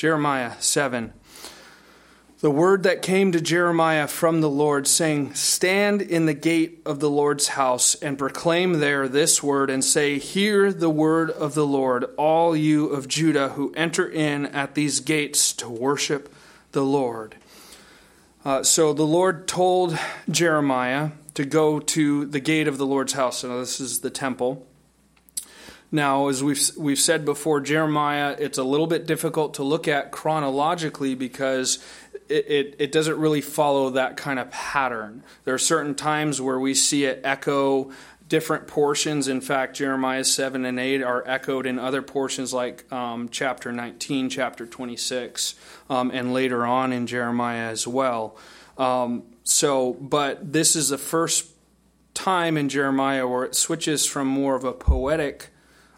Jeremiah 7. The word that came to Jeremiah from the Lord, saying, Stand in the gate of the Lord's house and proclaim there this word, and say, Hear the word of the Lord, all you of Judah who enter in at these gates to worship the Lord. Uh, so the Lord told Jeremiah to go to the gate of the Lord's house. So this is the temple. Now, as we've we've said before, Jeremiah, it's a little bit difficult to look at chronologically because it, it, it, doesn't really follow that kind of pattern. There are certain times where we see it echo different portions. In fact, Jeremiah 7 and 8 are echoed in other portions like um, chapter 19, chapter 26, um, and later on in Jeremiah as well. Um, so, but this is the first time in Jeremiah where it switches from more of a poetic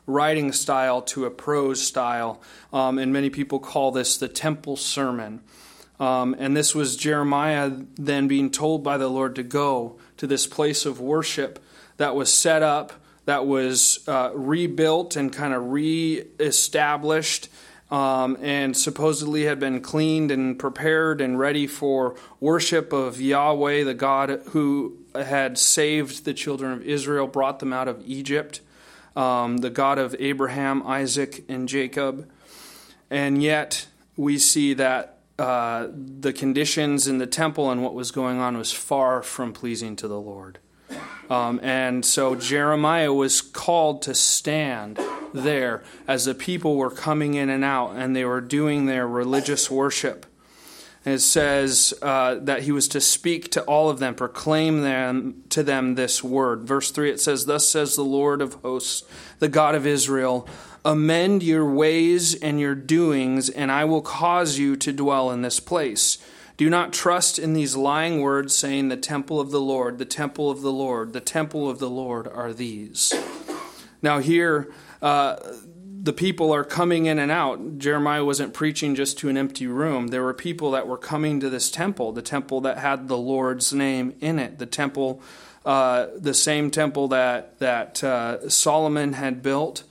writing style to a prose style. Um, and many people call this the temple sermon. Um, and this was Jeremiah then being told by the Lord to go to this place of worship that was set up, that was uh, rebuilt and kind of reestablished, um, and supposedly had been cleaned and prepared and ready for worship of Yahweh, the God who had saved the children of Israel, brought them out of Egypt, um, the God of Abraham, Isaac, and Jacob. And yet, we see that uh, the conditions in the temple and what was going on was far from pleasing to the Lord. Um, and so Jeremiah was called to stand there as the people were coming in and out and they were doing their religious worship. And it says uh, that he was to speak to all of them, proclaim them to them this word. Verse 3 it says, Thus says the Lord of hosts, the God of Israel. Amend your ways and your doings, and I will cause you to dwell in this place. Do not trust in these lying words, saying, The temple of the Lord, the temple of the Lord, the temple of the Lord are these. Now, here, uh, the people are coming in and out. Jeremiah wasn't preaching just to an empty room. There were people that were coming to this temple, the temple that had the Lord's name in it, the temple, uh, the same temple that, that uh, Solomon had built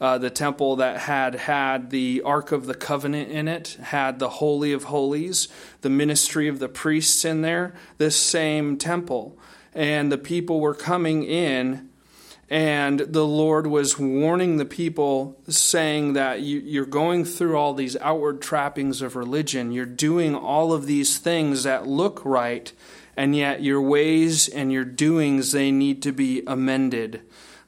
uh, the temple that had had the Ark of the Covenant in it, had the Holy of Holies, the ministry of the priests in there, this same temple. And the people were coming in, and the Lord was warning the people, saying that you, are going through all these outward trappings of religion. You're doing all of these things that look right, and yet your ways and your doings, they need to be amended.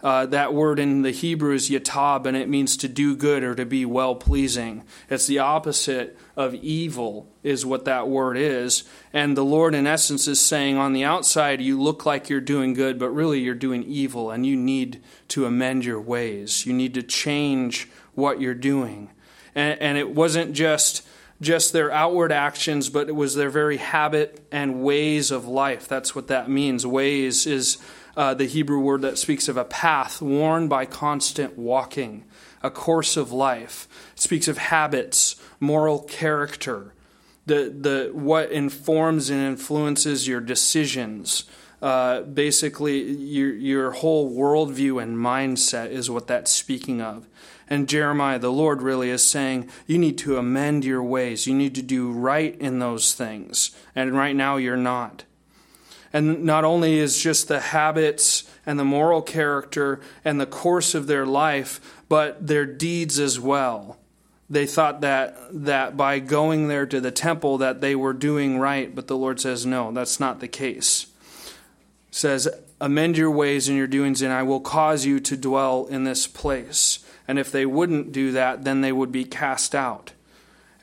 Uh, that word in the Hebrew is yatab, and it means to do good or to be well pleasing. It's the opposite of evil, is what that word is. And the Lord, in essence, is saying on the outside, you look like you're doing good, but really you're doing evil, and you need to amend your ways. You need to change what you're doing. And, and it wasn't just just their outward actions, but it was their very habit and ways of life. That's what that means. Ways is uh, the Hebrew word that speaks of a path worn by constant walking, a course of life. It speaks of habits, moral character, the, the, what informs and influences your decisions. Uh, basically, your, your whole worldview and mindset is what that's speaking of. And Jeremiah, the Lord really is saying, you need to amend your ways. You need to do right in those things. And right now, you're not. And not only is just the habits and the moral character and the course of their life, but their deeds as well. They thought that, that by going there to the temple that they were doing right, but the Lord says, no, that's not the case. says, amend your ways and your doings, and I will cause you to dwell in this place. And if they wouldn't do that, then they would be cast out.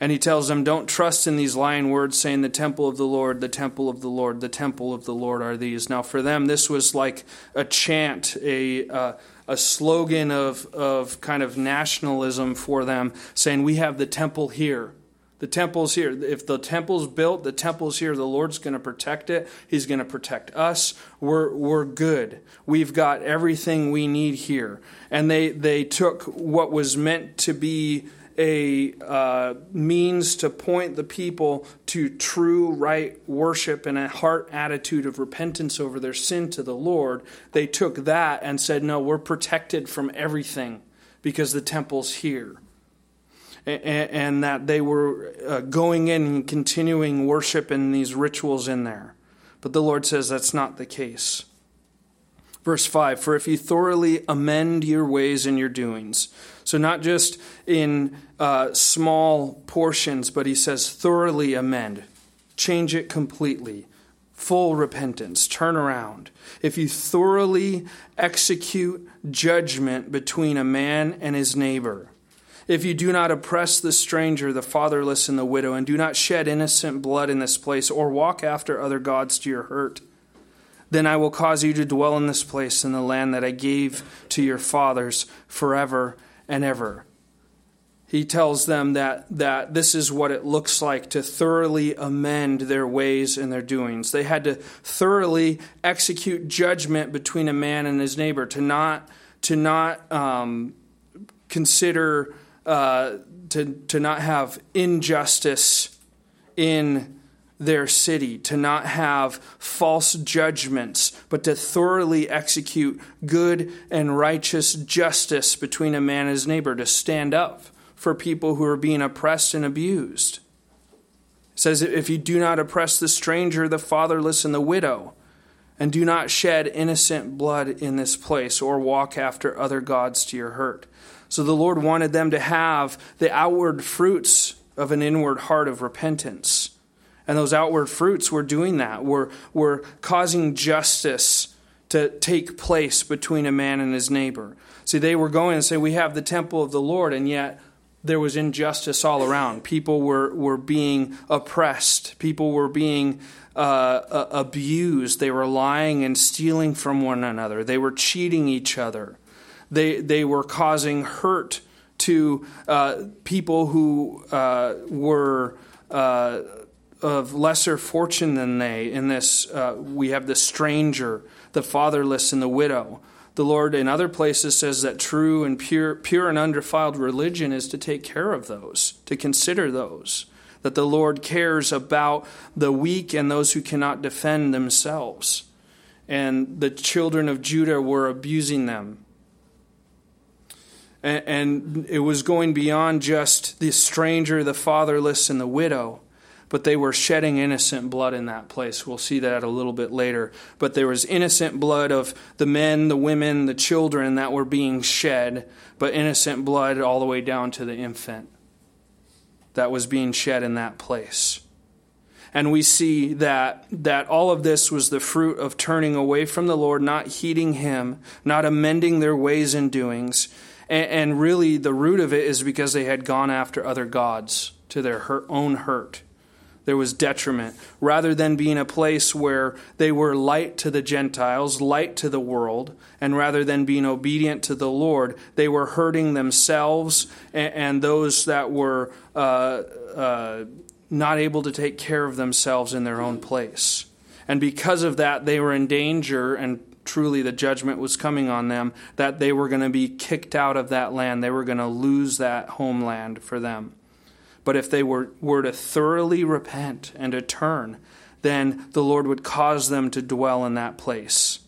And he tells them, Don't trust in these lying words saying, The temple of the Lord, the temple of the Lord, the temple of the Lord are these. Now, for them, this was like a chant, a, uh, a slogan of, of kind of nationalism for them, saying, We have the temple here. The temple's here. If the temple's built, the temple's here. The Lord's going to protect it. He's going to protect us. We're, we're good. We've got everything we need here. And they, they took what was meant to be a uh, means to point the people to true, right worship and a heart attitude of repentance over their sin to the Lord, they took that and said, No, we're protected from everything because the temple's here. and, that they were uh, going in and continuing worship and these rituals in there. But the Lord says that's not the case. Verse 5 For if you thoroughly amend your ways and your doings, so not just in uh, small portions, but he says thoroughly amend, change it completely, full repentance, turn around. If you thoroughly execute judgment between a man and his neighbor, if you do not oppress the stranger, the fatherless, and the widow, and do not shed innocent blood in this place, or walk after other gods to your hurt, then I will cause you to dwell in this place in the land that I gave to your fathers forever and ever. He tells them that, that this is what it looks like to thoroughly amend their ways and their doings. They had to thoroughly execute judgment between a man and his neighbor, to not, to not um, consider uh, to, to not have injustice in their city, to not have false judgments, but to thoroughly execute good and righteous justice between a man and his neighbor, to stand up for people who are being oppressed and abused. It says, If you do not oppress the stranger, the fatherless, and the widow, and do not shed innocent blood in this place, or walk after other gods to your hurt. So the Lord wanted them to have the outward fruits of an inward heart of repentance. And those outward fruits were doing that, were, were causing justice to take place between a man and his neighbor. See, they were going and say, We have the temple of the Lord, and yet there was injustice all around. People were, were being oppressed, people were being uh, abused, they were lying and stealing from one another, they were cheating each other. They, they were causing hurt to uh, people who uh, were uh, of lesser fortune than they. In this, uh, we have the stranger, the fatherless, and the widow. The Lord, in other places, says that true and pure, pure and undefiled religion is to take care of those, to consider those. That the Lord cares about the weak and those who cannot defend themselves. And the children of Judah were abusing them and, it was going beyond just the stranger, the fatherless, and the widow, but they were shedding innocent blood in that place. We'll see that a little bit later. But there was innocent blood of the men, the women, the children that were being shed, but innocent blood all the way down to the infant that was being shed in that place. And we see that, that all of this was the fruit of turning away from the Lord, not heeding Him, not amending their ways and doings, and, and really, the root of it is because they had gone after other gods to their hurt, own hurt. There was detriment. Rather than being a place where they were light to the Gentiles, light to the world, and rather than being obedient to the Lord, they were hurting themselves and, and those that were uh, uh, not able to take care of themselves in their own place. And because of that, they were in danger and truly the judgment was coming on them, that they were going to be kicked out of that land. They were going to lose that homeland for them. But if they were, were to thoroughly repent and to turn, then the Lord would cause them to dwell in that place.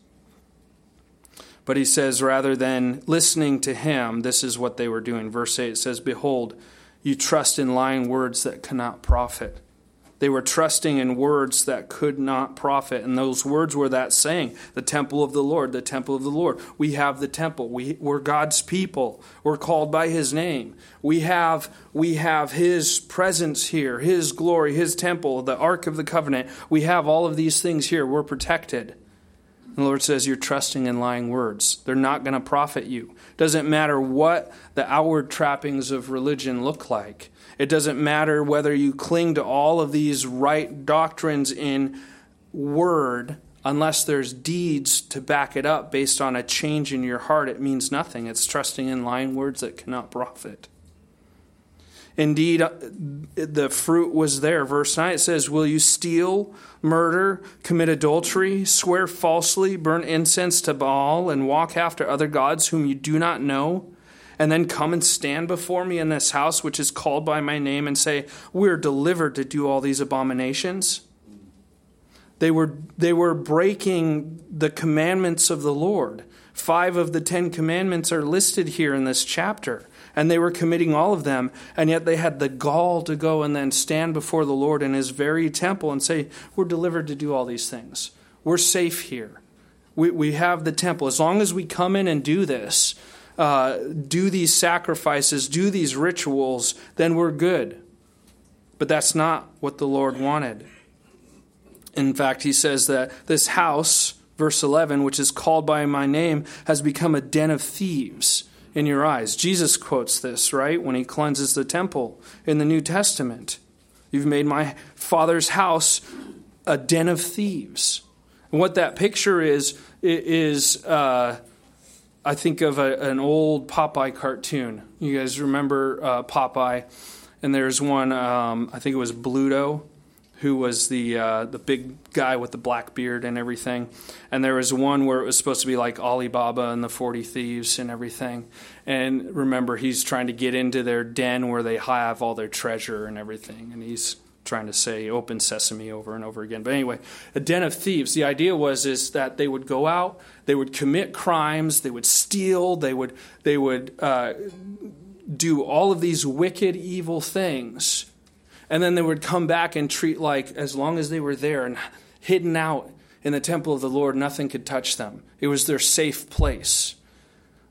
But he says, rather than listening to him, this is what they were doing. Verse 8 says, Behold, you trust in lying words that cannot profit. They were trusting in words that could not profit. And those words were that saying, the temple of the Lord, the temple of the Lord. We have the temple. We, we're God's people. We're called by his name. We have, we have his presence here, his glory, his temple, the Ark of the Covenant. We have all of these things here. We're protected. And the Lord says, You're trusting in lying words. They're not going to profit you. Doesn't matter what the outward trappings of religion look like. It doesn't matter whether you cling to all of these right doctrines in word, unless there's deeds to back it up based on a change in your heart, it means nothing. It's trusting in lying words that cannot profit. Indeed, uh, the fruit was there. Verse 9 it says, Will you steal, murder, commit adultery, swear falsely, burn incense to Baal, and walk after other gods whom you do not know? And then come and stand before me in this house which is called by my name and say, We're delivered to do all these abominations? They were, they were breaking the commandments of the Lord. Five of the Ten Commandments are listed here in this chapter. and they were committing all of them, and yet they had the gall to go and then stand before the Lord in his very temple and say, We're delivered to do all these things. We're safe here. We, we have the temple. As long as we come in and do this, uh, do these sacrifices, do these rituals, then we're good. But that's not what the Lord wanted. In fact, he says that this house, verse 11, which is called by my name, has become a den of thieves in your eyes. Jesus quotes this, right, when he cleanses the temple in the New Testament. You've made my father's house a den of thieves. And what that picture is, is uh, I think of a, an old Popeye cartoon. You guys remember uh, Popeye? And there's one, um, I think it was Bluto, who was the uh, the big guy with the black beard and everything. And there was one where it was supposed to be like Alibaba and the Forty Thieves and everything. And remember, he's trying to get into their den where they have all their treasure and everything, and he's trying to say open sesame over and over again. But anyway a den of thieves. The idea was is that they would go out they would commit crimes they would steal they would they would uh, do all of these wicked evil things. And then they would come back and treat like as long as they were there and hidden out in the temple of the lord nothing could touch them. It was their safe place.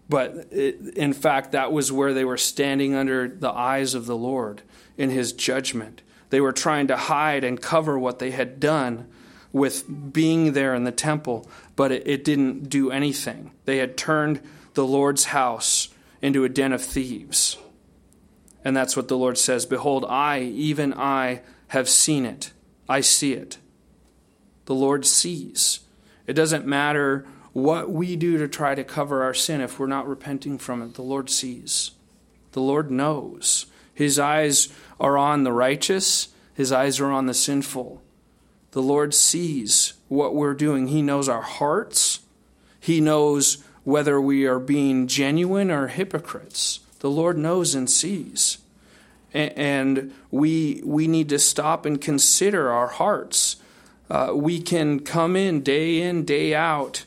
But it, in fact that was where they were standing under the eyes of the lord in his judgment they were trying to hide and cover what they had done with being there in the temple, but it, it, didn't do anything. They had turned the Lord's house into a den of thieves. And that's what the Lord says Behold, I, even I, have seen it. I see it. The Lord sees. It doesn't matter what we do to try to cover our sin if we're not repenting from it. The Lord sees. The Lord knows. His eyes are on the righteous, his eyes are on the sinful. The Lord sees what we're doing. He knows our hearts. He knows whether we are being genuine or hypocrites. The Lord knows and sees. And we, we need to stop and consider our hearts. Uh, we can come in day in, day out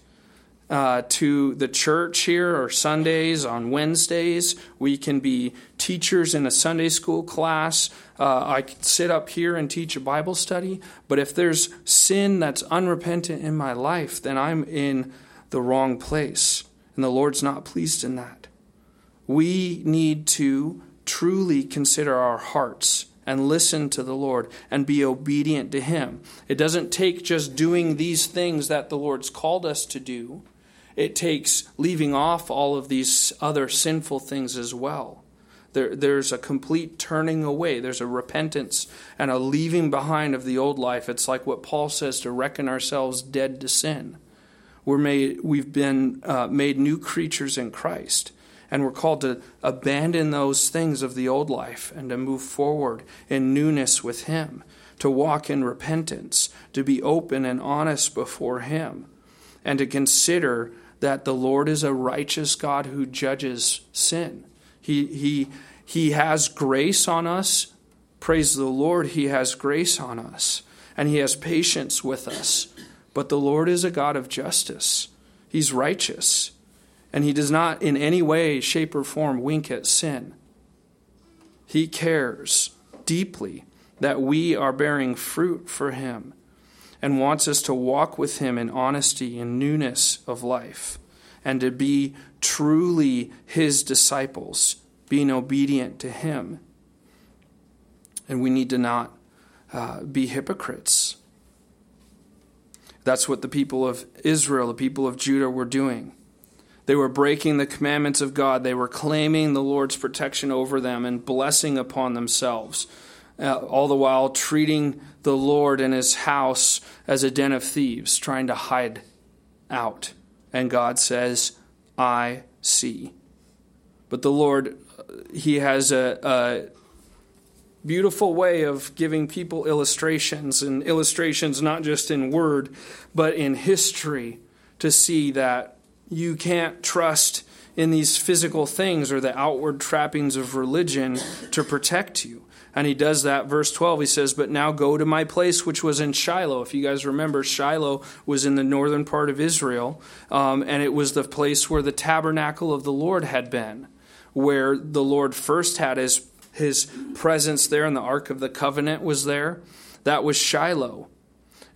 uh, to the church here or Sundays on Wednesdays. We can be teachers in a Sunday school class. Uh, I can sit up here and teach a Bible study. But if there's sin that's unrepentant in my life, then I'm in the wrong place. And the Lord's not pleased in that. We need to truly consider our hearts and listen to the Lord and be obedient to Him. It doesn't take just doing these things that the Lord's called us to do, it takes leaving off all of these other sinful things as well. There, there's a complete turning away. There's a repentance and a leaving behind of the old life. It's like what Paul says to reckon ourselves dead to sin. We're made, we've been uh, made new creatures in Christ, and we're called to abandon those things of the old life and to move forward in newness with Him, to walk in repentance, to be open and honest before Him, and to consider that the Lord is a righteous God who judges sin. He, he, he has grace on us. Praise the Lord, He has grace on us, and He has patience with us. But the Lord is a God of justice. He's righteous, and He does not in any way, shape, or form wink at sin. He cares deeply that we are bearing fruit for Him and wants us to walk with Him in honesty and newness of life, and to be truly His disciples, being obedient to Him. And we need to not uh, be hypocrites. That's what the people of Israel, the people of Judah, were doing. They were breaking the commandments of God. They were claiming the Lord's protection over them and blessing upon themselves uh, all the while treating the Lord and his house as a den of thieves, trying to hide out. And God says, I see. But the Lord, he has a, a beautiful way of giving people illustrations, and illustrations not just in word, but in history, to see that you can't trust in these physical things or the outward trappings of religion to protect you. And he does that. Verse 12, he says, But now go to my place which was in Shiloh. If you guys remember, Shiloh was in the northern part of Israel, um, and it was the place where the tabernacle of the Lord had been. where the Lord first had his, his presence there and the Ark of the Covenant was there. That was Shiloh.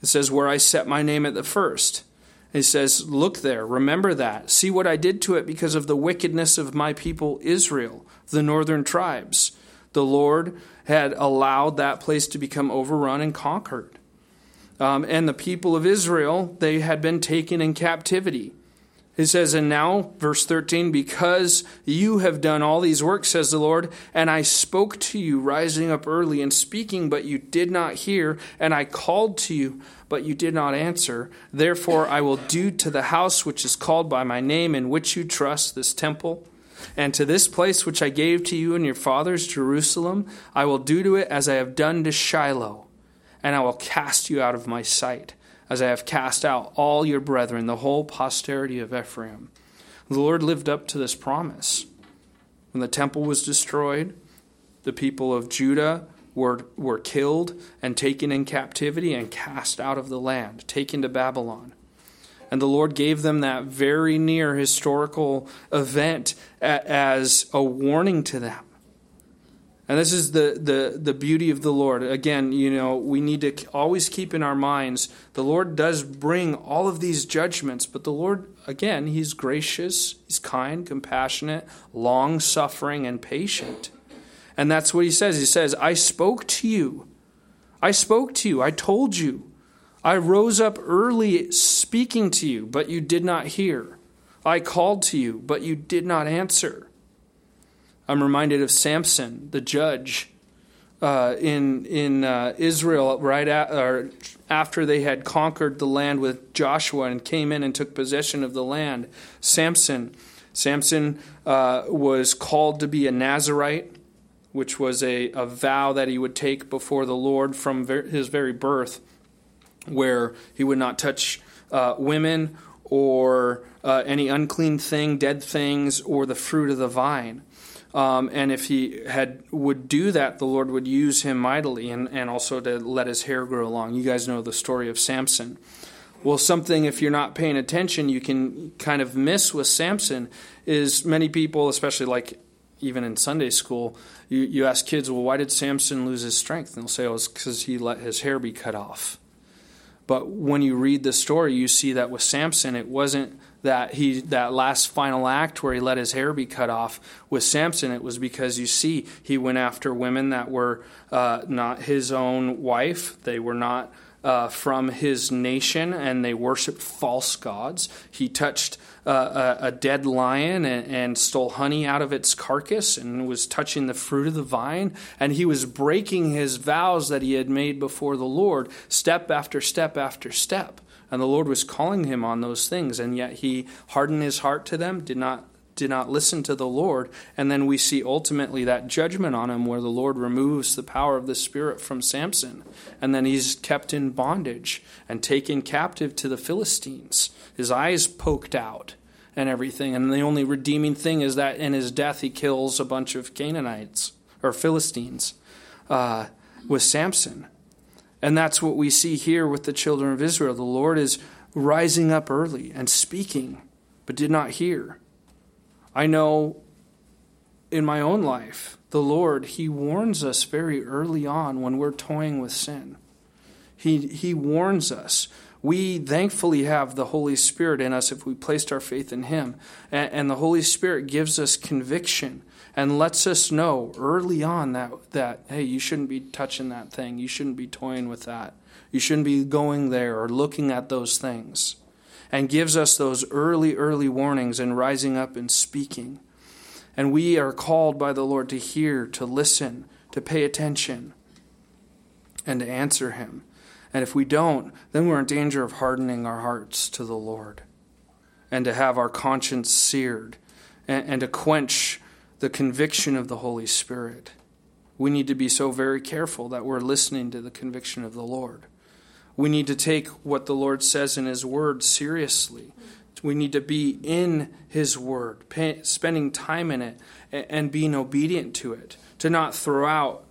It says, Where I set my name at the first. He says, Look there, remember that. See what I did to it because of the wickedness of my people Israel, the northern tribes. The Lord had allowed that place to become overrun and conquered. Um, and the people of Israel, they had been taken in captivity. It says, And now, verse 13, because you have done all these works, says the Lord, and I spoke to you rising up early and speaking, but you did not hear, and I called to you, but you did not answer. Therefore, I will do to the house which is called by my name, in which you trust, this temple, and to this place which I gave to you and your fathers, Jerusalem, I will do to it as I have done to Shiloh, and I will cast you out of my sight as I have cast out all your brethren, the whole posterity of Ephraim. The Lord lived up to this promise. When the temple was destroyed, the people of Judah were, were killed and taken in captivity and cast out of the land, taken to Babylon. And the Lord gave them that very near historical event as a warning to them and this is the, the, the beauty of the Lord. Again, you know, we need to always keep in our minds the Lord does bring all of these judgments, but the Lord, again, He's gracious, He's kind, compassionate, long suffering, and patient. And that's what He says. He says, I spoke to you. I spoke to you. I told you. I rose up early speaking to you, but you did not hear. I called to you, but you did not answer. I'm reminded of Samson, the judge uh, in in uh, Israel, right at, or after they had conquered the land with Joshua and came in and took possession of the land. Samson, Samson uh, was called to be a Nazarite, which was a, a vow that he would take before the Lord from ver- his very birth, where he would not touch uh, women or uh, any unclean thing, dead things, or the fruit of the vine. Um, and if he had would do that, the Lord would use him mightily, and, and also to let his hair grow long. You guys know the story of Samson. Well, something if you're not paying attention, you can kind of miss with Samson is many people, especially like even in Sunday school, you, you ask kids, well, why did Samson lose his strength? And they'll say, oh, it's because he let his hair be cut off. But when you read the story, you see that with Samson, it wasn't that he that last final act where he let his hair be cut off with Samson. It was because you see he went after women that were uh, not his own wife. They were not uh, from his nation, and they worshipped false gods. He touched uh, a, a, dead lion and, and, stole honey out of its carcass, and was touching the fruit of the vine. And he was breaking his vows that he had made before the Lord, step after step after step. And the Lord was calling him on those things, and yet he hardened his heart to them, did not did not listen to the Lord. And then we see ultimately that judgment on him where the Lord removes the power of the Spirit from Samson. And then he's kept in bondage and taken captive to the Philistines, his eyes poked out and everything. And the only redeeming thing is that in his death he kills a bunch of Canaanites or Philistines uh, with Samson. And that's what we see here with the children of Israel. The Lord is rising up early and speaking, but did not hear. I know in my own life, the Lord, He warns us very early on when we're toying with sin. He, he warns us. We thankfully have the Holy Spirit in us if we placed our faith in Him. And, and the Holy Spirit gives us conviction and lets us know early on that, that, hey, you shouldn't be touching that thing. You shouldn't be toying with that. You shouldn't be going there or looking at those things. And gives us those early, early warnings and rising up and speaking. And we are called by the Lord to hear, to listen, to pay attention, and to answer Him. And if we don't, then we're in danger of hardening our hearts to the Lord and to have our conscience seared and, and to quench the conviction of the Holy Spirit. We need to be so very careful that we're listening to the conviction of the Lord. We need to take what the Lord says in His Word seriously. We need to be in His Word, pay, spending time in it, and, being obedient to it. To not throw out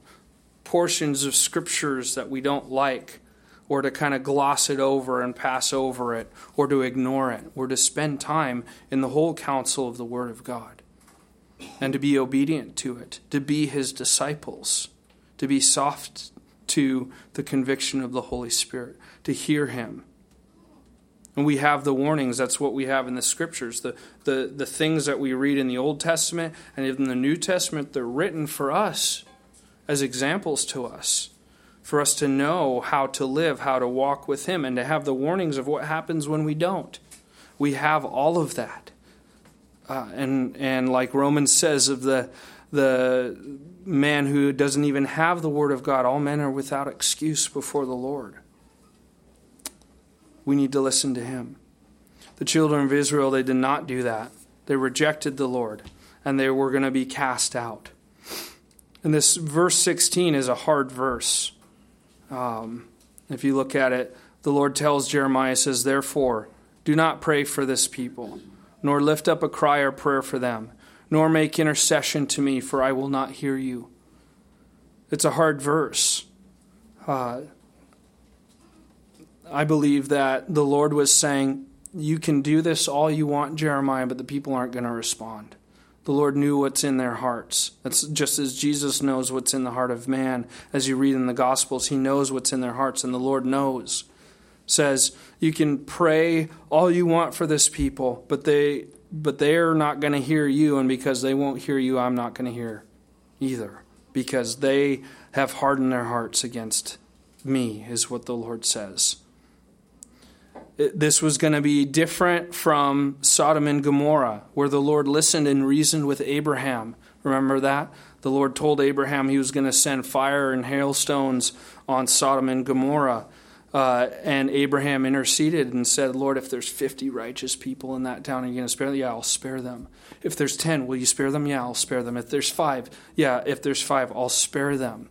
portions of scriptures that we don't like, or to kind of gloss it over and pass over it, or to ignore it. We're to spend time in the whole counsel of the Word of God. and to be obedient to it, to be his disciples, to be soft to the conviction of the Holy Spirit, to hear him. And we have the warnings. That's what we have in the scriptures. The, the, the things that we read in the Old Testament and in the New Testament, they're written for us as examples to us, for us to know how to live, how to walk with Him, and to have the warnings of what happens when we don't. We have all of that. Uh, and, and like Romans says of the, the man who doesn't even have the Word of God, all men are without excuse before the Lord. We need to listen to Him. The children of Israel, they did not do that. They rejected the Lord, and they were going to be cast out. And this verse 16 is a hard verse. Um, if you look at it, the Lord tells Jeremiah, says, Therefore, do not pray for this people, nor lift up a cry or prayer for them, nor make intercession to me, for I will not hear you. It's a hard verse. Uh, I believe that the Lord was saying, You can do this all you want, Jeremiah, but the people aren't going to respond. The Lord knew what's in their hearts. That's just as Jesus knows what's in the heart of man. As you read in the Gospels, he knows what's in their hearts, and the Lord knows. Says, you can pray all you want for this people, but they but they're not going to hear you, and because they won't hear you, I'm not going to hear either. Because they have hardened their hearts against me, is what the Lord says this was going to be different from Sodom and Gomorrah, where the Lord listened and reasoned with Abraham. Remember that? The Lord told Abraham he was going to send fire and hailstones on Sodom and Gomorrah. Uh, and Abraham interceded and said, Lord, if there's 50 righteous people in that town, are you going to spare them? Yeah, I'll spare them. If there's 10, will you spare them? Yeah, I'll spare them. If there's five, yeah, if there's five, I'll spare them.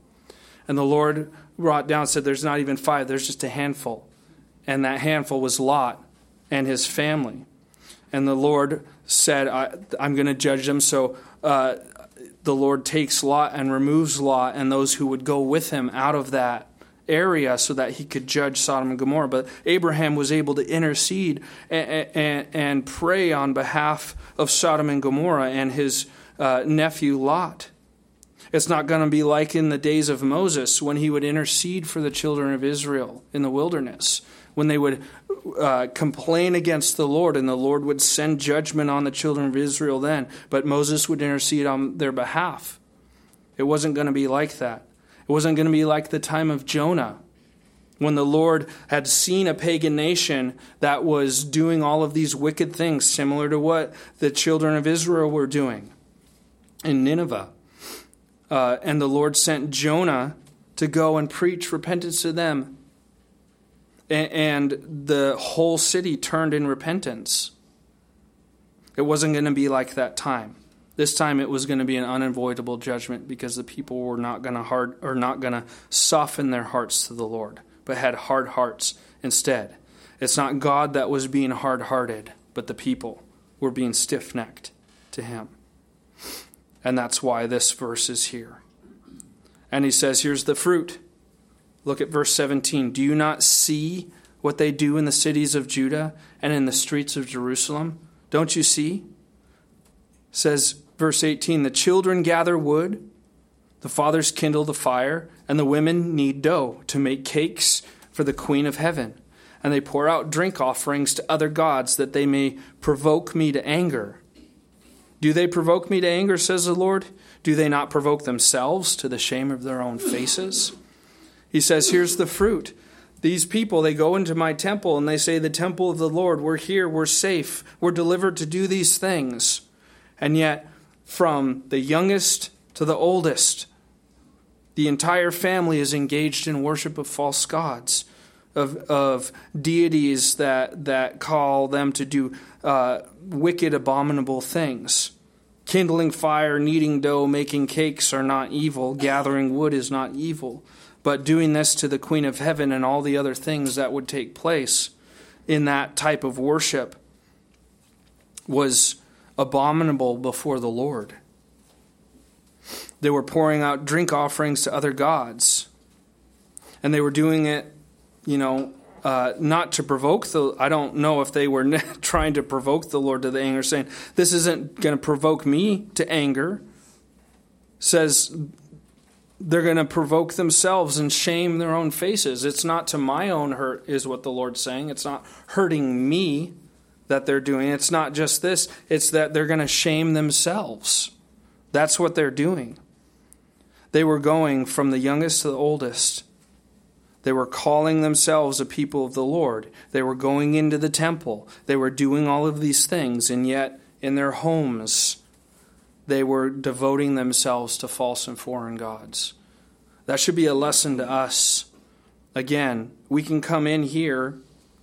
And the Lord brought down, said, There's not even five, there's just a handful and that handful was Lot and his family. And the Lord said, I, am going to judge them. So uh, the Lord takes Lot and removes Lot and those who would go with him out of that area so that he could judge Sodom and Gomorrah. But Abraham was able to intercede and, and, and pray on behalf of Sodom and Gomorrah and his uh, nephew Lot. It's not going to be like in the days of Moses when he would intercede for the children of Israel in the wilderness when they would uh, complain against the Lord, and the Lord would send judgment on the children of Israel then, but Moses would intercede on their behalf. It wasn't going to be like that. It wasn't going to be like the time of Jonah, when the Lord had seen a pagan nation that was doing all of these wicked things, similar to what the children of Israel were doing in Nineveh. Uh, and the Lord sent Jonah to go and preach repentance to them and the whole city turned in repentance. It wasn't going to be like that time. This time it was going to be an unavoidable judgment because the people were not going to hard or not going to soften their hearts to the Lord, but had hard hearts instead. It's not God that was being hard-hearted, but the people were being stiff-necked to him. And that's why this verse is here. And he says, here's the fruit. Look at verse 17. Do you not see what they do in the cities of Judah and in the streets of Jerusalem? Don't you see? says verse 18 The children gather wood, the fathers kindle the fire, and the women knead dough to make cakes for the queen of heaven. And they pour out drink offerings to other gods that they may provoke me to anger. Do they provoke me to anger, says the Lord? Do they not provoke themselves to the shame of their own faces? He says, Here's the fruit. These people, they go into my temple and they say, The temple of the Lord, we're here, we're safe, we're delivered to do these things. And yet, from the youngest to the oldest, the entire family is engaged in worship of false gods, of, of deities that, that call them to do uh, wicked, abominable things. Kindling fire, kneading dough, making cakes are not evil. Gathering wood is not evil but doing this to the Queen of Heaven and all the other things that would take place in that type of worship was abominable before the Lord. They were pouring out drink offerings to other gods. And they were doing it, you know, uh, not to provoke the. I don't know if they were trying to provoke the Lord to the anger, saying, This isn't going to provoke me to anger. Says they're going to provoke themselves and shame their own faces. It's not to my own hurt, is what the Lord's saying. It's not hurting me that they're doing. It's not just this, it's that they're going to shame themselves. That's what they're doing. They were going from the youngest to the oldest. They were calling themselves a people of the Lord. They were going into the temple. They were doing all of these things, and yet in their homes, they were devoting themselves to false and foreign gods. That should be a lesson to us. Again, we can come in here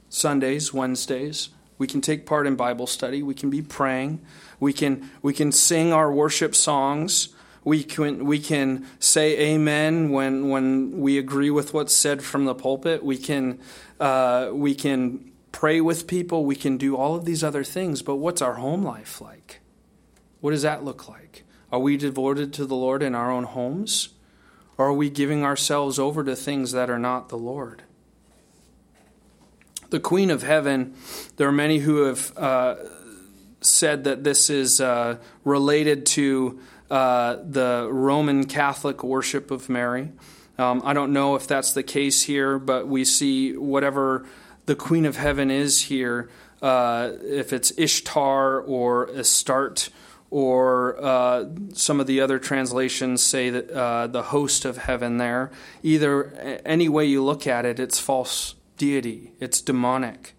Sundays, Wednesdays. We can take part in Bible study. We can be praying. We can, we can sing our worship songs. We can, we can say amen when, when we agree with what's said from the pulpit. We can, uh, we can pray with people. We can do all of these other things. But what's our home life like? What does that look like? Are we devoted to the Lord in our own homes? Or are we giving ourselves over to things that are not the Lord? The Queen of Heaven, there are many who have uh, said that this is uh, related to uh, the Roman Catholic worship of Mary. Um, I don't know if that's the case here, but we see whatever the Queen of Heaven is here, uh, if it's Ishtar or Astarte, or uh, some of the other translations say that uh, the host of heaven there. Either any way you look at it, it's false deity, it's demonic.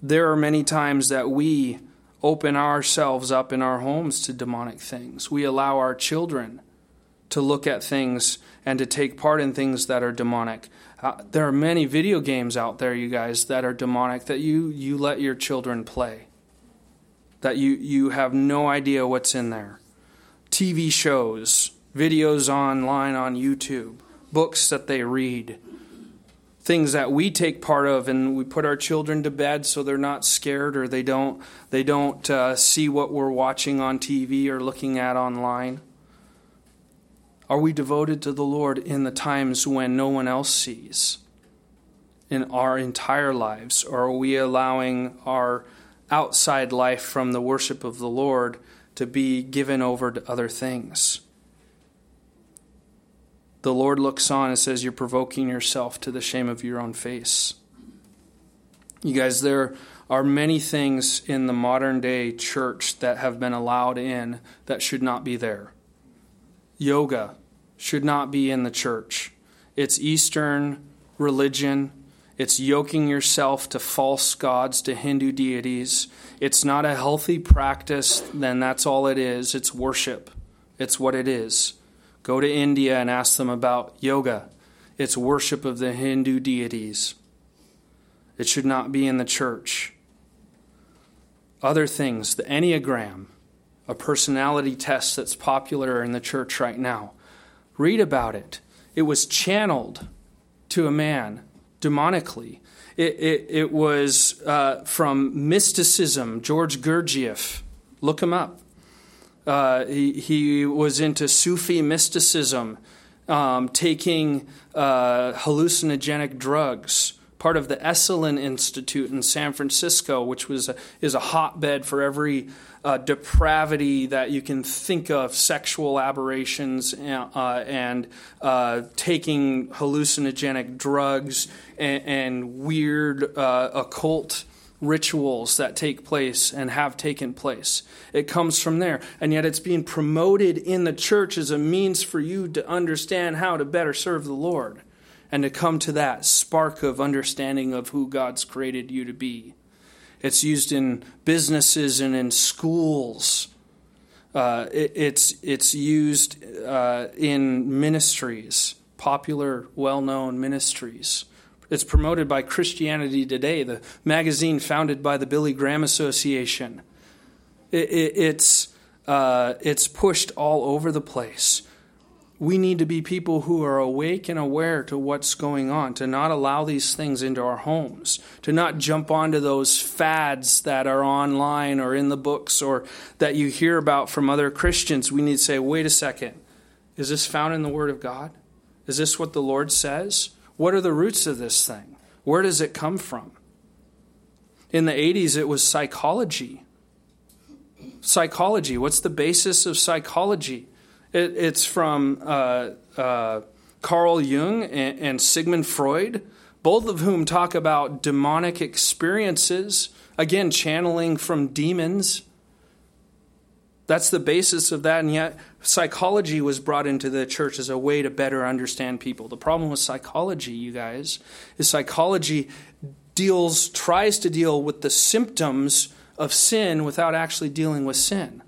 There are many times that we open ourselves up in our homes to demonic things. We allow our children to look at things and to take part in things that are demonic. Uh, there are many video games out there, you guys, that are demonic that you, you let your children play, that you, you have no idea what's in there. TV shows, videos online on YouTube, books that they read things that we take part of and we put our children to bed so they're not scared or they don't they don't uh, see what we're watching on TV or looking at online. Are we devoted to the Lord in the times when no one else sees in our entire lives? Or are we allowing our outside life from the worship of the Lord to be given over to other things the Lord looks on and says, You're provoking yourself to the shame of your own face. You guys, there are many things in the modern day church that have been allowed in that should not be there. Yoga should not be in the church. It's Eastern religion. It's yoking yourself to false gods, to Hindu deities. It's not a healthy practice, then that's all it is. It's worship. It's what it is. Go to India and ask them about yoga. It's worship of the Hindu deities. It should not be in the church. Other things, the Enneagram, a personality test that's popular in the church right now. Read about it. It was channeled to a man demonically. It, it, it was uh, from mysticism, George Gurdjieff. Look him up. Uh, he, he, was into Sufi mysticism, um, taking uh, hallucinogenic drugs. Part of the Esalen Institute in San Francisco, which was a, is a hotbed for every uh, depravity that you can think of, sexual aberrations, and, uh, and uh, taking hallucinogenic drugs and, and weird uh, occult rituals that take place and have taken place. It comes from there. And yet it's being promoted in the church as a means for you to understand how to better serve the Lord and to come to that spark of understanding of who God's created you to be. It's used in businesses and in schools. Uh, it, it's, it's used uh, in ministries, popular, well known ministries. It's promoted by Christianity Today, the magazine founded by the Billy Graham Association. It, it, it's, uh, it's pushed all over the place. We need to be people who are awake and aware to what's going on, to not allow these things into our homes, to not jump onto those fads that are online or in the books or that you hear about from other Christians. We need to say, wait a second, is this found in the Word of God? Is this what the Lord says? What are the roots of this thing? Where does it come from? In the 80s, it was psychology. Psychology. What's the basis of psychology? It, it's from uh, uh, Carl Jung and, and Sigmund Freud, both of whom talk about demonic experiences, again, channeling from demons. That's the basis of that, and yet psychology was brought into the church as a way to better understand people. The problem with psychology, you guys, is psychology deals tries to deal with the symptoms of sin without actually dealing with sin.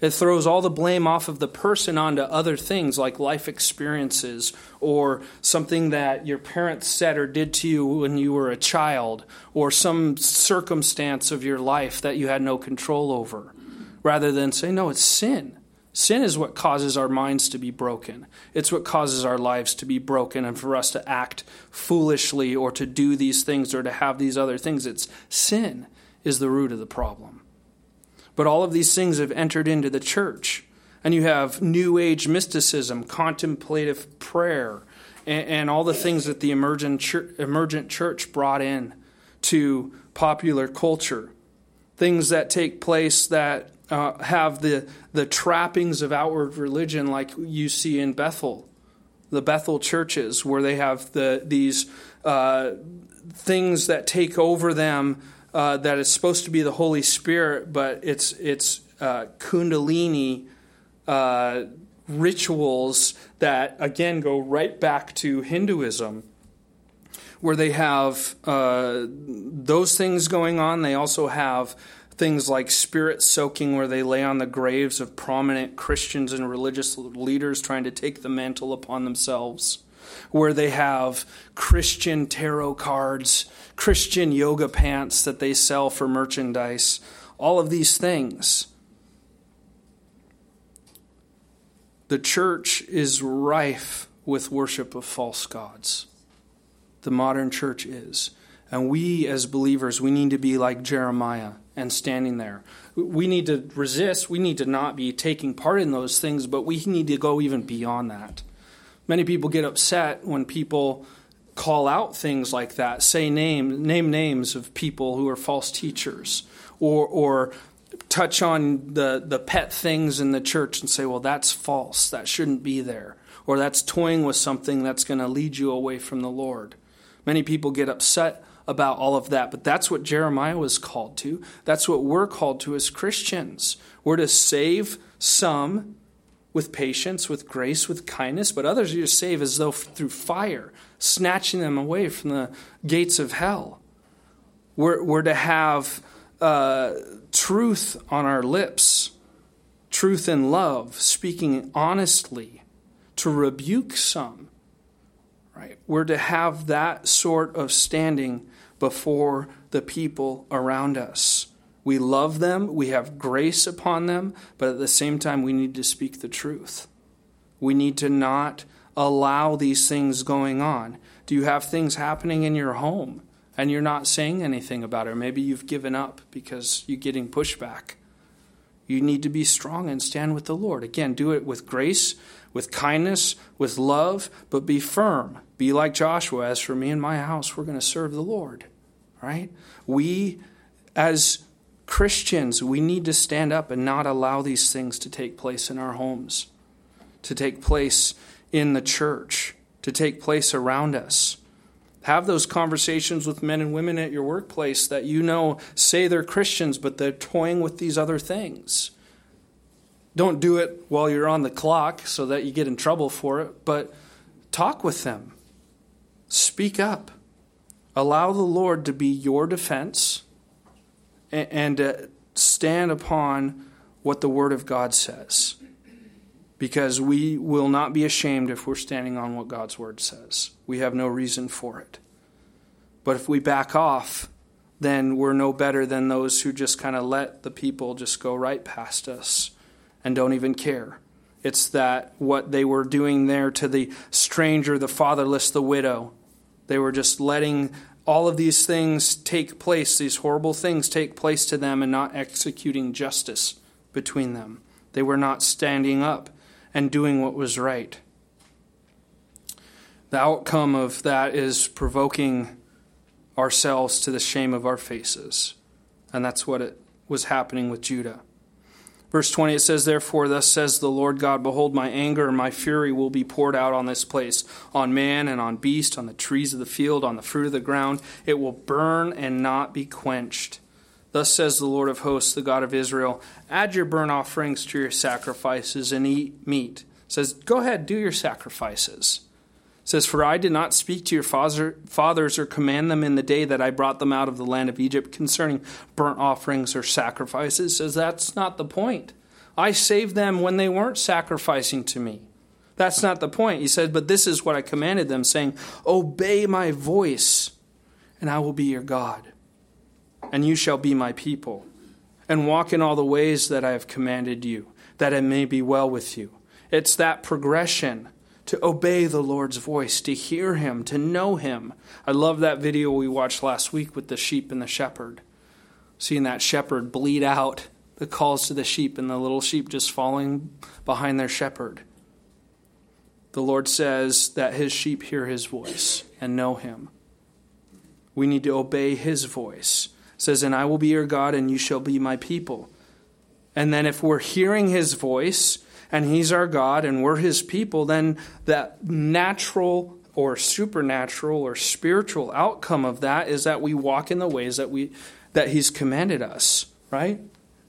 It throws all the blame off of the person onto other things like life experiences or something that your parents said or did to you when you were a child or some circumstance of your life that you had no control over, rather than say, no, it's sin. Sin is what causes our minds to be broken. It's what causes our lives to be broken and for us to act foolishly or to do these things or to have these other things. It's sin is the root of the problem. But all of these things have entered into the church. And you have New Age mysticism, contemplative prayer, and, and all the things that the emergent church, emergent church brought in to popular culture. Things that take place that uh, have the, the trappings of outward religion, like you see in Bethel, the Bethel churches, where they have the, these uh, things that take over them uh, that is supposed to be the Holy Spirit, but it's it's uh, Kundalini uh, rituals that again go right back to Hinduism, where they have uh, those things going on. They also have things like spirit soaking, where they lay on the graves of prominent Christians and religious leaders trying to take the mantle upon themselves, where they have Christian tarot cards Christian yoga pants that they sell for merchandise, all of these things. The church is rife with worship of false gods. The modern church is. And we, as believers, we need to be like Jeremiah and standing there. We need to resist. We need to not be taking part in those things, but we need to go even beyond that. Many people get upset when people call out things like that, say name name names of people who are false teachers, or or touch on the the pet things in the church and say, well, that's false, that shouldn't be there, or that's toying with something that's going to lead you away from the Lord. Many people get upset about all of that, but that's what Jeremiah was called to. That's what we're called to as Christians. We're to save some with patience, with grace, with kindness, but others you save as though through fire, snatching them away from the gates of hell. We're, we're to have uh, truth on our lips, truth and love, speaking honestly, to rebuke some. Right? We're to have that sort of standing before the people around us. We love them, we have grace upon them, but at the same time, we need to speak the truth. We need to not allow these things going on. Do you have things happening in your home and you're not saying anything about it? Maybe you've given up because you're getting pushback. You need to be strong and stand with the Lord. Again, do it with grace, with kindness, with love, but be firm. Be like Joshua. As for me and my house, we're going to serve the Lord. Right? We, as Christians, we need to stand up and not allow these things to take place in our homes, to take place in the church, to take place around us. Have those conversations with men and women at your workplace that you know say they're Christians, but they're toying with these other things. Don't do it while you're on the clock so that you get in trouble for it, but talk with them. Speak up. Allow the Lord to be your defense and uh, stand upon what the Word of God says. Because we will not be ashamed if we're standing on what God's Word says. We have no reason for it. But if we back off, then we're no better than those who just kind of let the people just go right past us and don't even care. It's that what they were doing there to the stranger, the fatherless, the widow. They were just letting all of these things take place, these horrible things take place to them, and not executing justice between them. They were not standing up and doing what was right. The outcome of that is provoking ourselves to the shame of our faces. And that's what it was happening with Judah. Verse 20 it says, Therefore, thus says the Lord God, Behold, my anger and my fury will be poured out on this place, on man and on beast, on the trees of the field, on the fruit of the ground. It will burn and not be quenched. Thus says the Lord of hosts, the God of Israel Add your burnt offerings to your sacrifices and eat meat. It says, Go ahead, do your sacrifices. Says, For I did not speak to your fathers or command them in the day that I brought them out of the land of Egypt concerning burnt offerings or sacrifices. Says, That's not the point. I saved them when they weren't sacrificing to me. That's not the point. He said, But this is what I commanded them, saying, Obey my voice, and I will be your God and you shall be my people, and walk in all the ways that I have commanded you, that it may be well with you. It's that progression to obey the Lord's voice, to hear Him, to know Him. I love that video we watched last week with the sheep and the shepherd. Seeing that shepherd bleed out the calls to the sheep and the little sheep just falling behind their shepherd. The Lord says that His sheep hear His voice and know Him. We need to obey His voice says, And I will be your God, and you shall be my people. And then if we're hearing his voice, and he's our God, and we're his people, then that natural or supernatural or spiritual outcome of that is that we walk in the ways that we that he's commanded us, right?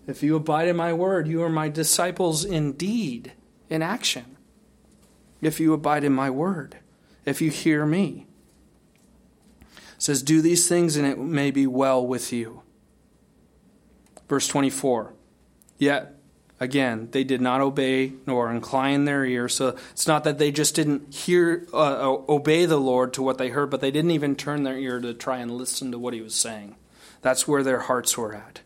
If you abide in my word, you are my disciples indeed, in action. If you abide in my word, if you hear me says, Do these things and it may be well with you. Verse 24. Yet, again, they did not obey nor incline their ear. So it's not that they just didn't hear, uh, obey the Lord to what they heard, but they didn't even turn their ear to try and listen to what he was saying. That's where their hearts were at.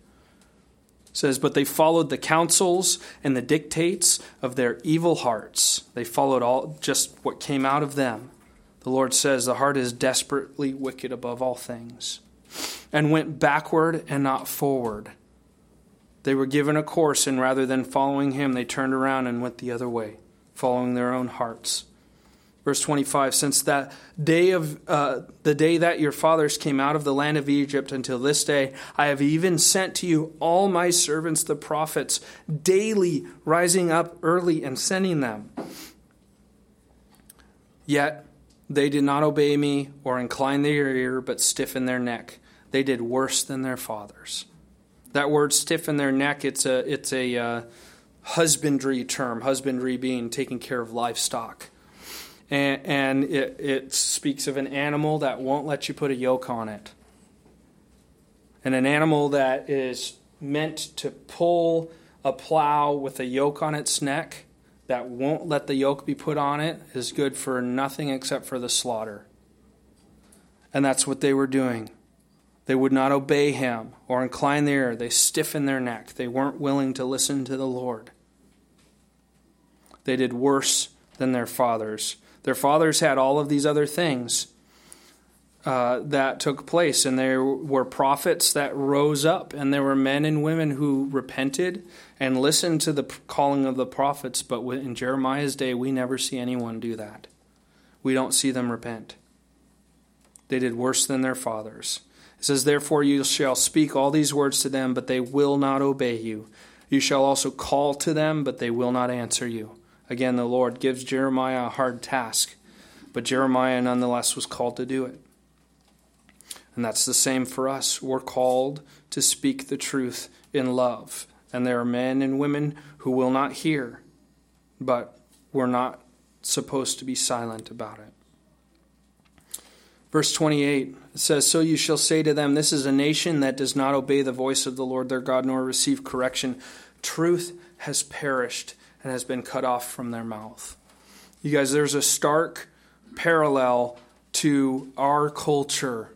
It says, But they followed the counsels and the dictates of their evil hearts. They followed all just what came out of them. The Lord says, The heart is desperately wicked above all things, and went backward and not forward. They were given a course, and rather than following him, they turned around and went the other way, following their own hearts. Verse 25 Since that day of uh, the day that your fathers came out of the land of Egypt until this day, I have even sent to you all my servants the prophets, daily rising up early and sending them. Yet they did not obey me or incline their ear, but stiffen their neck. They did worse than their fathers. That word stiffen their neck, it's a, it's a uh, husbandry term, husbandry being taking care of livestock. And, and it, it speaks of an animal that won't let you put a yoke on it. And an animal that is meant to pull a plow with a yoke on its neck that won't let the yoke be put on it is good for nothing except for the slaughter. And that's what they were doing. They would not obey him or incline their ear. They stiffened their neck. They weren't willing to listen to the Lord. They did worse than their fathers. Their fathers had all of these other things uh, that took place, and there were prophets that rose up, and there were men and women who repented and listened to the calling of the prophets. But in Jeremiah's day, we never see anyone do that. We don't see them repent. They did worse than their fathers. It says, Therefore you shall speak all these words to them, but they will not obey you. You shall also call to them, but they will not answer you. Again, the Lord gives Jeremiah a hard task, but Jeremiah nonetheless was called to do it. And that's the same for us. We're called to speak the truth in love. And there are men and women who will not hear, but we're not supposed to be silent about it. Verse 28 says, So you shall say to them, This is a nation that does not obey the voice of the Lord their God, nor receive correction. Truth has perished and has been cut off from their mouth. You guys, there's a stark parallel to our culture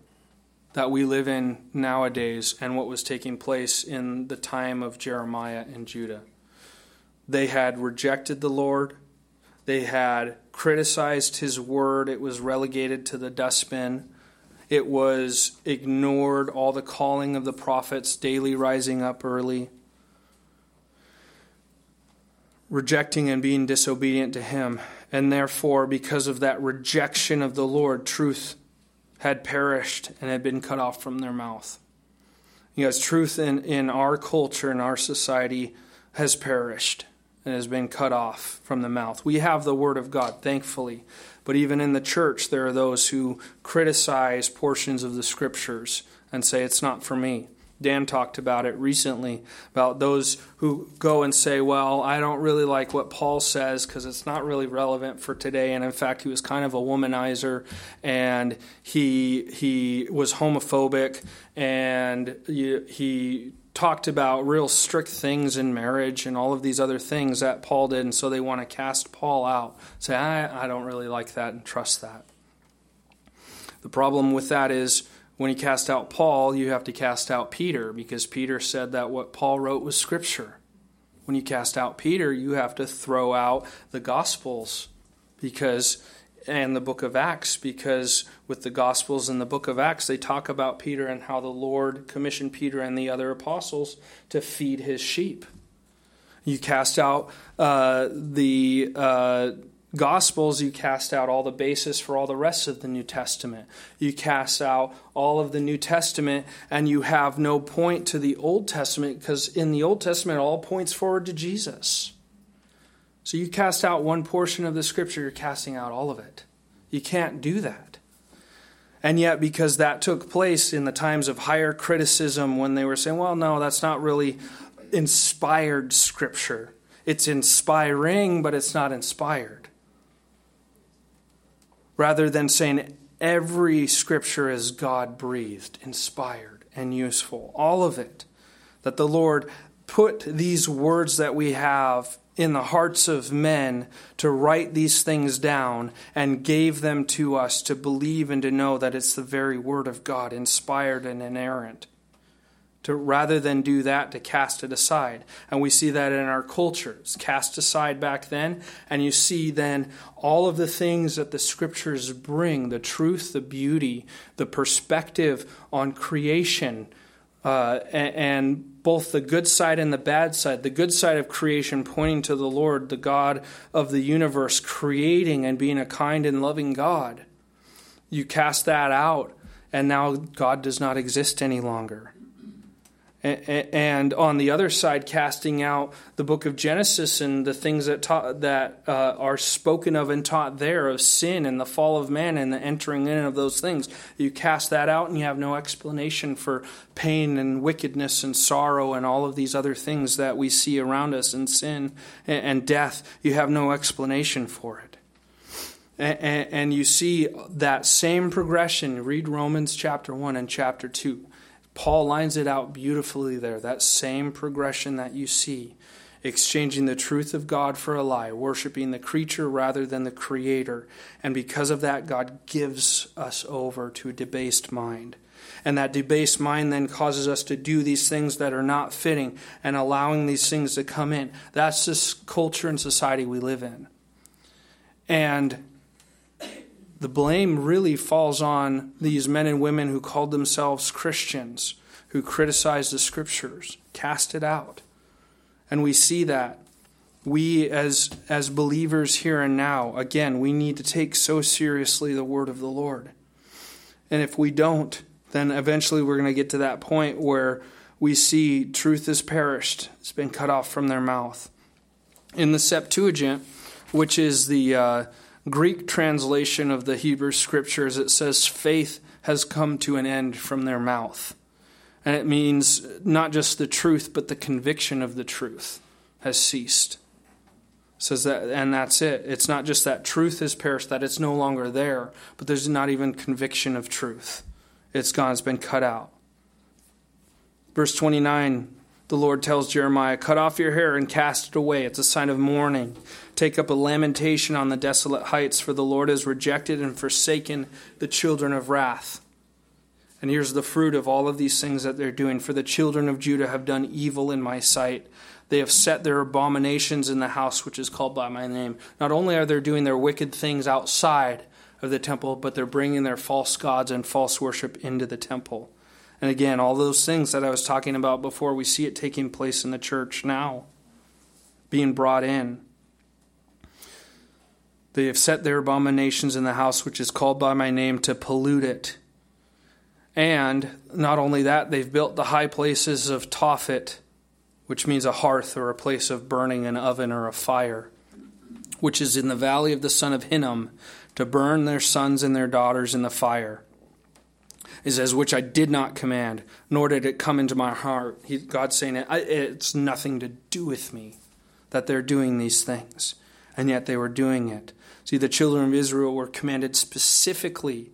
that we live in nowadays and what was taking place in the time of Jeremiah and Judah. They had rejected the Lord, they had criticized his word, it was relegated to the dustbin. It was ignored, all the calling of the prophets, daily rising up early, rejecting and being disobedient to him. And therefore, because of that rejection of the Lord, truth had perished and had been cut off from their mouth. Because truth in, in our culture, in our society, has perished and has been cut off from the mouth. We have the Word of God, thankfully. But even in the church, there are those who criticize portions of the Scriptures and say, it's not for me. Dan talked about it recently about those who go and say, Well, I don't really like what Paul says because it's not really relevant for today. And in fact, he was kind of a womanizer and he, he was homophobic and he, talked about real strict things in marriage and all of these other things that Paul did. And so they want to cast Paul out. Say, I, I don't really like that and trust that. The problem with that is when you cast out Paul, you have to cast out Peter because Peter said that what Paul wrote was scripture. When you cast out Peter, you have to throw out the Gospels because and the book of Acts because with the Gospels and the book of Acts, they talk about Peter and how the Lord commissioned Peter and the other apostles to feed his sheep. You cast out uh, the uh, Gospels, you cast out all the basis for all the rest of the New Testament. You cast out all of the New Testament, and you have no point to the Old Testament because in the Old Testament, it all points forward to Jesus. So you cast out one portion of the Scripture, you're casting out all of it. You can't do that. And yet, because that took place in the times of higher criticism when they were saying, well, no, that's not really inspired Scripture. It's inspiring, but it's not inspired rather than saying every scripture is God breathed, inspired, and useful. All of it. That the Lord put these words that we have in the hearts of men to write these things down and gave them to us to believe and to know that it's the very word of God, inspired and inerrant. To rather than do that to cast it aside. And we see that in our cultures, cast aside back then. And you see then all of the things that the scriptures bring the truth the beauty the perspective on creation uh, and, and both the good side and the bad side the good side of creation pointing to the lord the god of the universe creating and being a kind and loving god. You cast that out and now god does not exist any longer and on the other side, casting out the book of Genesis and the things that that uh, are spoken of and taught there of sin and the fall of man and the entering in of those things. You cast that out, and you have no explanation for pain and wickedness and sorrow and all of these other things that we see around us and sin and death. You have no explanation for it. And you see that same progression. Read Romans chapter 1 and chapter 2 Paul lines it out beautifully there, that same progression that you see exchanging the truth of God for a lie, worshiping the creature rather than the creator. And because of that, God gives us over to a debased mind. And that debased mind then causes us to do these things that are not fitting and allowing these things to come in. That's this culture and society we live in. And the blame really falls on these men and women who called themselves Christians, who criticized the scriptures, cast it out. And we see that. We, as, as believers here and now, again, we need to take so seriously the word of the Lord. And if we don't, then eventually we're going to get to that point where we see truth is perished, it's been cut off from their mouth. In the Septuagint, which is the. Uh, Greek translation of the Hebrew scriptures, it says, faith has come to an end from their mouth. And it means not just the truth, but the conviction of the truth has ceased. It says that, and that's it. It's not just that truth has perished, that it's no longer there, but there's not even conviction of truth. It's gone, it's been cut out. Verse 29 the Lord tells Jeremiah, Cut off your hair and cast it away. It's a sign of mourning. Take up a lamentation on the desolate heights, for the Lord has rejected and forsaken the children of wrath. And here's the fruit of all of these things that they're doing. For the children of Judah have done evil in my sight. They have set their abominations in the house which is called by my name. Not only are they doing their wicked things outside of the temple, but they're bringing their false gods and false worship into the temple. And again, all those things that I was talking about before, we see it taking place in the church now, being brought in. They have set their abominations in the house which is called by my name to pollute it. And not only that, they've built the high places of Tophet, which means a hearth or a place of burning, an oven or a fire, which is in the valley of the son of Hinnom, to burn their sons and their daughters in the fire. It as which I did not command, nor did it come into my heart. He, God's saying it, it's nothing to do with me that they're doing these things. And yet they were doing it. See, the children of Israel were commanded specifically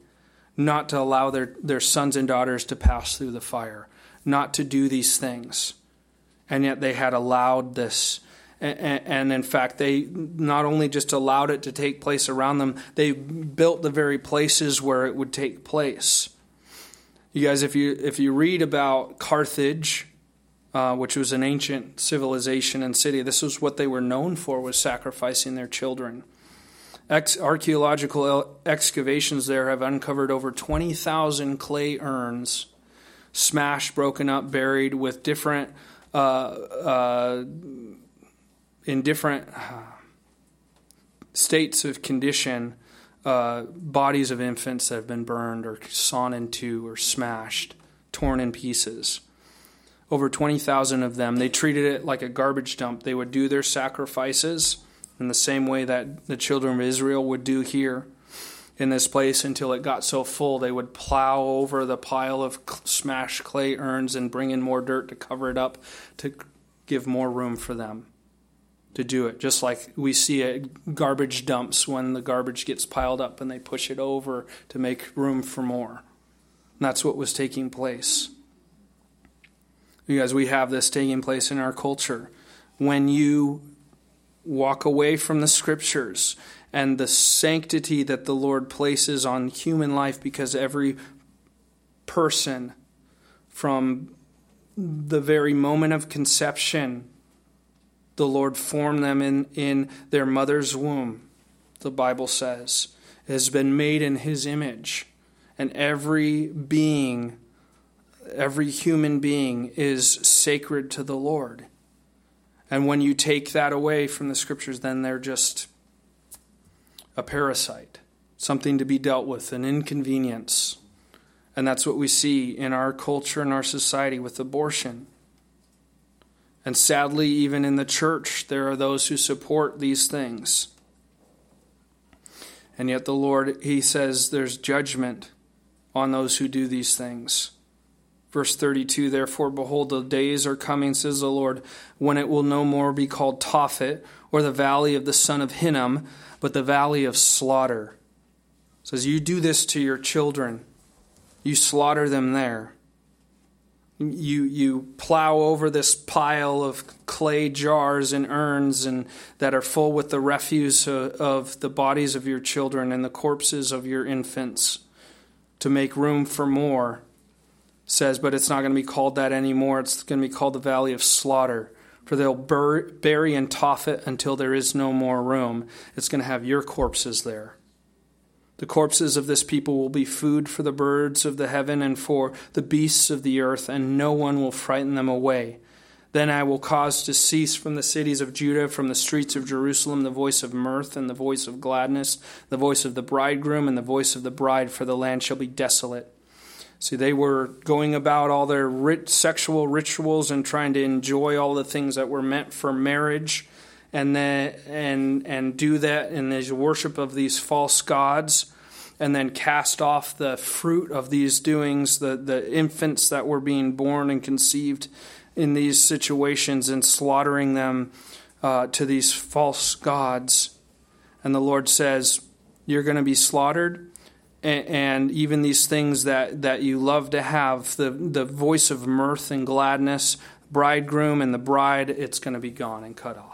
not to allow their, their sons and daughters to pass through the fire, not to do these things. And yet they had allowed this. And, in fact, they not only just allowed it to take place around them, they built the very places where it would take place. You guys, if you if you read about Carthage, uh, which was an ancient civilization and city, this was what they were known for: was sacrificing their children. Ex- archaeological excavations there have uncovered over 20,000 clay urns, smashed, broken up, buried with different, uh, uh, in different uh, states of condition, uh, bodies of infants that have been burned or sawn in two or smashed, torn in pieces. Over 20,000 of them. They treated it like a garbage dump. They would do their sacrifices in the same way that the children of Israel would do here in this place until it got so full they would plow over the pile of smashed clay urns and bring in more dirt to cover it up to give more room for them to do it just like we see at garbage dumps when the garbage gets piled up and they push it over to make room for more. And that's what was taking place. You guys we have this taking place in our culture. When you walk away from the scriptures and the sanctity that the Lord places on human life because every person from the very moment of conception the Lord formed them in, in their mother's womb, the Bible says, It has been made in His image. And every being, every human being is sacred to the Lord. And when you take that away from the scriptures, then they're just a parasite, something to be dealt with, an inconvenience. And that's what we see in our culture and our society with abortion. And sadly, even in the church, there are those who support these things. And yet, the Lord, He says there's judgment on those who do these things. Verse 32 Therefore, behold, the days are coming, says the Lord, when it will no more be called Tophet, or the valley of the son of Hinnom, but the valley of slaughter. It says, You do this to your children, you slaughter them there. You, you plow over this pile of clay jars and urns and that are full with the refuse of, the bodies of your children and the corpses of your infants to make room for more says, but it's not going to be called that anymore. It's going to be called the Valley of Slaughter. For they'll bur- bury and Tophet until there is no more room. It's going to have your corpses there. The corpses of this people will be food for the birds of the heaven and for the beasts of the earth, and no one will frighten them away. Then I will cause to cease from the cities of Judah, from the streets of Jerusalem, the voice of mirth and the voice of gladness, the voice of the bridegroom and the voice of the bride, for the land shall be desolate See, they were going about all their sexual rituals and trying to enjoy all the things that were meant for marriage, and then and and do that in the worship of these false gods, and then cast off the fruit of these doings, the the infants that were being born and conceived in these situations, and slaughtering them uh, to these false gods. And the Lord says, "You're going to be slaughtered." and, even these things that, that you love to have the, the voice of mirth and gladness, bridegroom and the bride, it's going to be gone and cut off.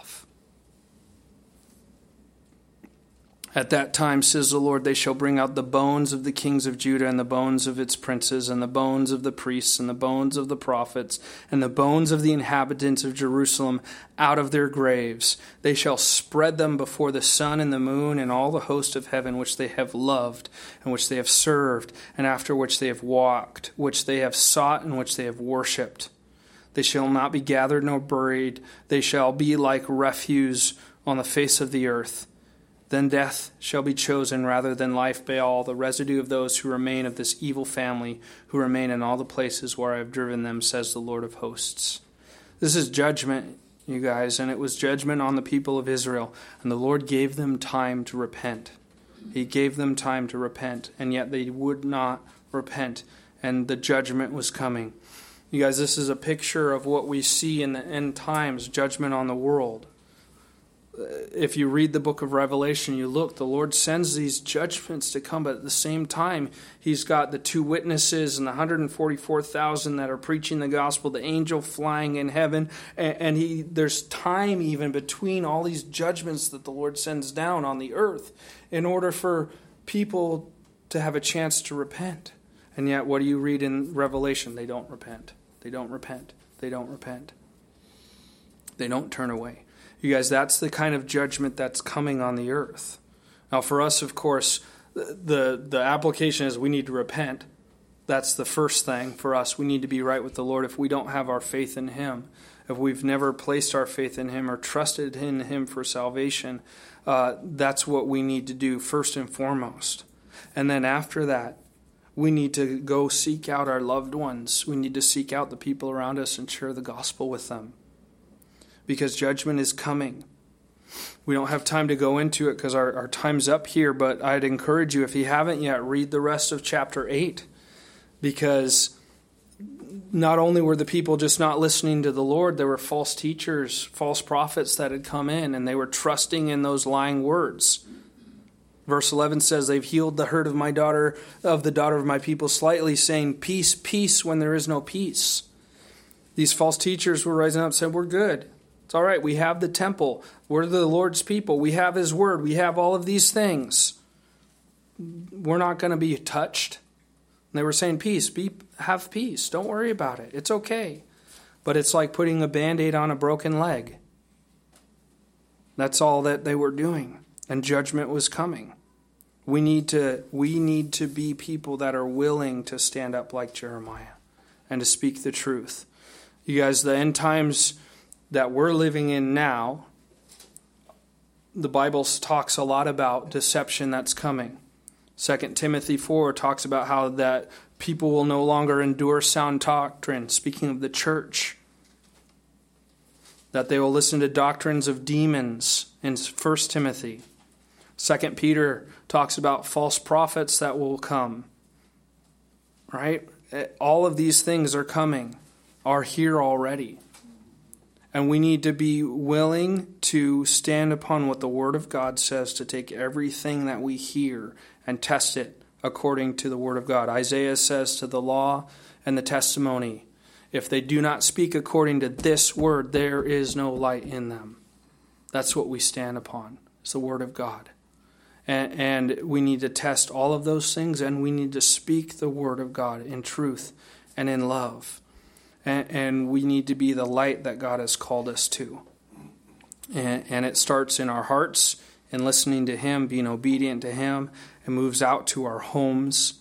At that time, says the Lord, they shall bring out the bones of the kings of Judah, and the bones of its princes, and the bones of the priests, and the bones of the prophets, and the bones of the inhabitants of Jerusalem out of their graves. They shall spread them before the sun and the moon, and all the host of heaven, which they have loved, and which they have served, and after which they have walked, which they have sought, and which they have worshipped. They shall not be gathered nor buried, they shall be like refuse on the face of the earth. Then death shall be chosen rather than life by all the residue of those who remain of this evil family, who remain in all the places where I have driven them, says the Lord of hosts. This is judgment, you guys, and it was judgment on the people of Israel. And the Lord gave them time to repent. He gave them time to repent, and yet they would not repent, and the judgment was coming. You guys, this is a picture of what we see in the end times judgment on the world if you read the book of Revelation, you look, the Lord sends these judgments to come, but at the same time, He's got the two witnesses and the 144,000 that are preaching the gospel, the angel flying in heaven, and, He there's time even between all these judgments that the Lord sends down on the earth in order for people to have a chance to repent. And yet, what do you read in Revelation? They don't repent. They don't repent. They don't repent. They don't turn away. You guys, that's the kind of judgment that's coming on the earth. Now, for us, of course, the, the application is we need to repent. That's the first thing for us. We need to be right with the Lord if we don't have our faith in Him. If we've never placed our faith in Him or trusted in Him for salvation, uh, that's what we need to do first and foremost. And then after that, we need to go seek out our loved ones. We need to seek out the people around us and share the gospel with them because judgment is coming. We don't have time to go into it because our, our time's up here, but I'd encourage you, if you haven't yet, read the rest of chapter 8 because not only were the people just not listening to the Lord, there were false teachers, false prophets that had come in, and they were trusting in those lying words. Verse 11 says, They've healed the hurt of my daughter, of the daughter of my people slightly, saying, Peace, peace, when there is no peace. These false teachers were rising up and said, We're good. It's all right. We have the temple. We're the Lord's people. We have His word. We have all of these things. We're not going to be touched. And they were saying, Peace, be, have peace. Don't worry about it. It's okay. But it's like putting a band aid on a broken leg. That's all that they were doing. And judgment was coming. We need to we need to be people that are willing to stand up like Jeremiah and to speak the truth. You guys, the end times that we're living in now, the Bible talks a lot about deception that's coming. 2 Timothy 4 talks about how that people will no longer endure sound doctrine, speaking of the church. That they will listen to doctrines of demons in 1 Timothy. 2 Peter talks about false prophets that will come. Right? All of these things are coming, are here already. And we need to be willing to stand upon what the Word of God says, to take everything that we hear and test it according to the Word of God. Isaiah says to the law and the testimony, if they do not speak according to this Word, there is no light in them. That's what we stand upon. It's the Word of God. And, and we need to test all of those things, and we need to speak the Word of God in truth and in love and, and we need to be the light that God has called us to. And, and it starts in our hearts and listening to Him, being obedient to Him, and moves out to our homes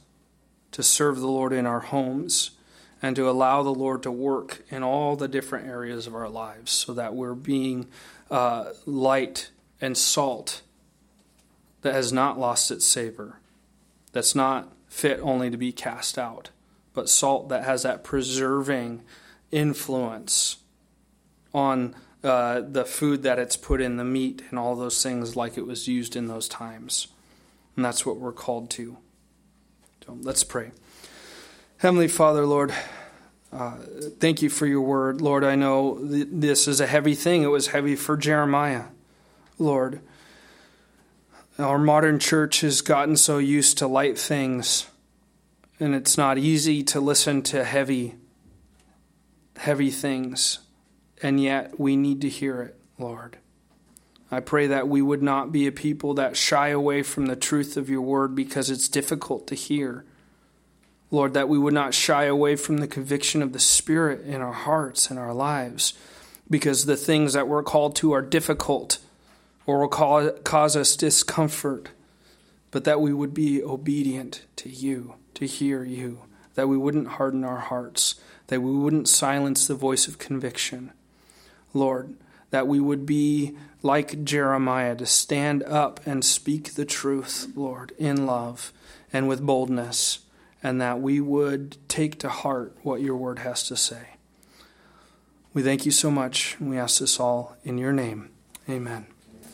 to serve the Lord in our homes and to allow the Lord to work in all the different areas of our lives so that we're being uh, light and salt that has not lost its savor, that's not fit only to be cast out but salt that has that preserving influence on uh, the food that it's put in, the meat, and all those things like it was used in those times. And that's what we're called to. So let's pray. Heavenly Father, Lord, uh, thank you for your word. Lord, I know th- this is a heavy thing. It was heavy for Jeremiah, Lord. Our modern church has gotten so used to light things and it's not easy to listen to heavy heavy things and yet we need to hear it lord. I pray that we would not be a people that shy away from the truth of your word because it's difficult to hear. Lord that we would not shy away from the conviction of the spirit in our hearts and our lives because the things that we're called to are difficult or will cause us discomfort but that we would be obedient to you to hear you, that we wouldn't harden our hearts, that we wouldn't silence the voice of conviction. Lord, that we would be like Jeremiah to stand up and speak the truth, Lord, in love and with boldness, and that we would take to heart what your word has to say. We thank you so much, and we ask this all in your name. Amen.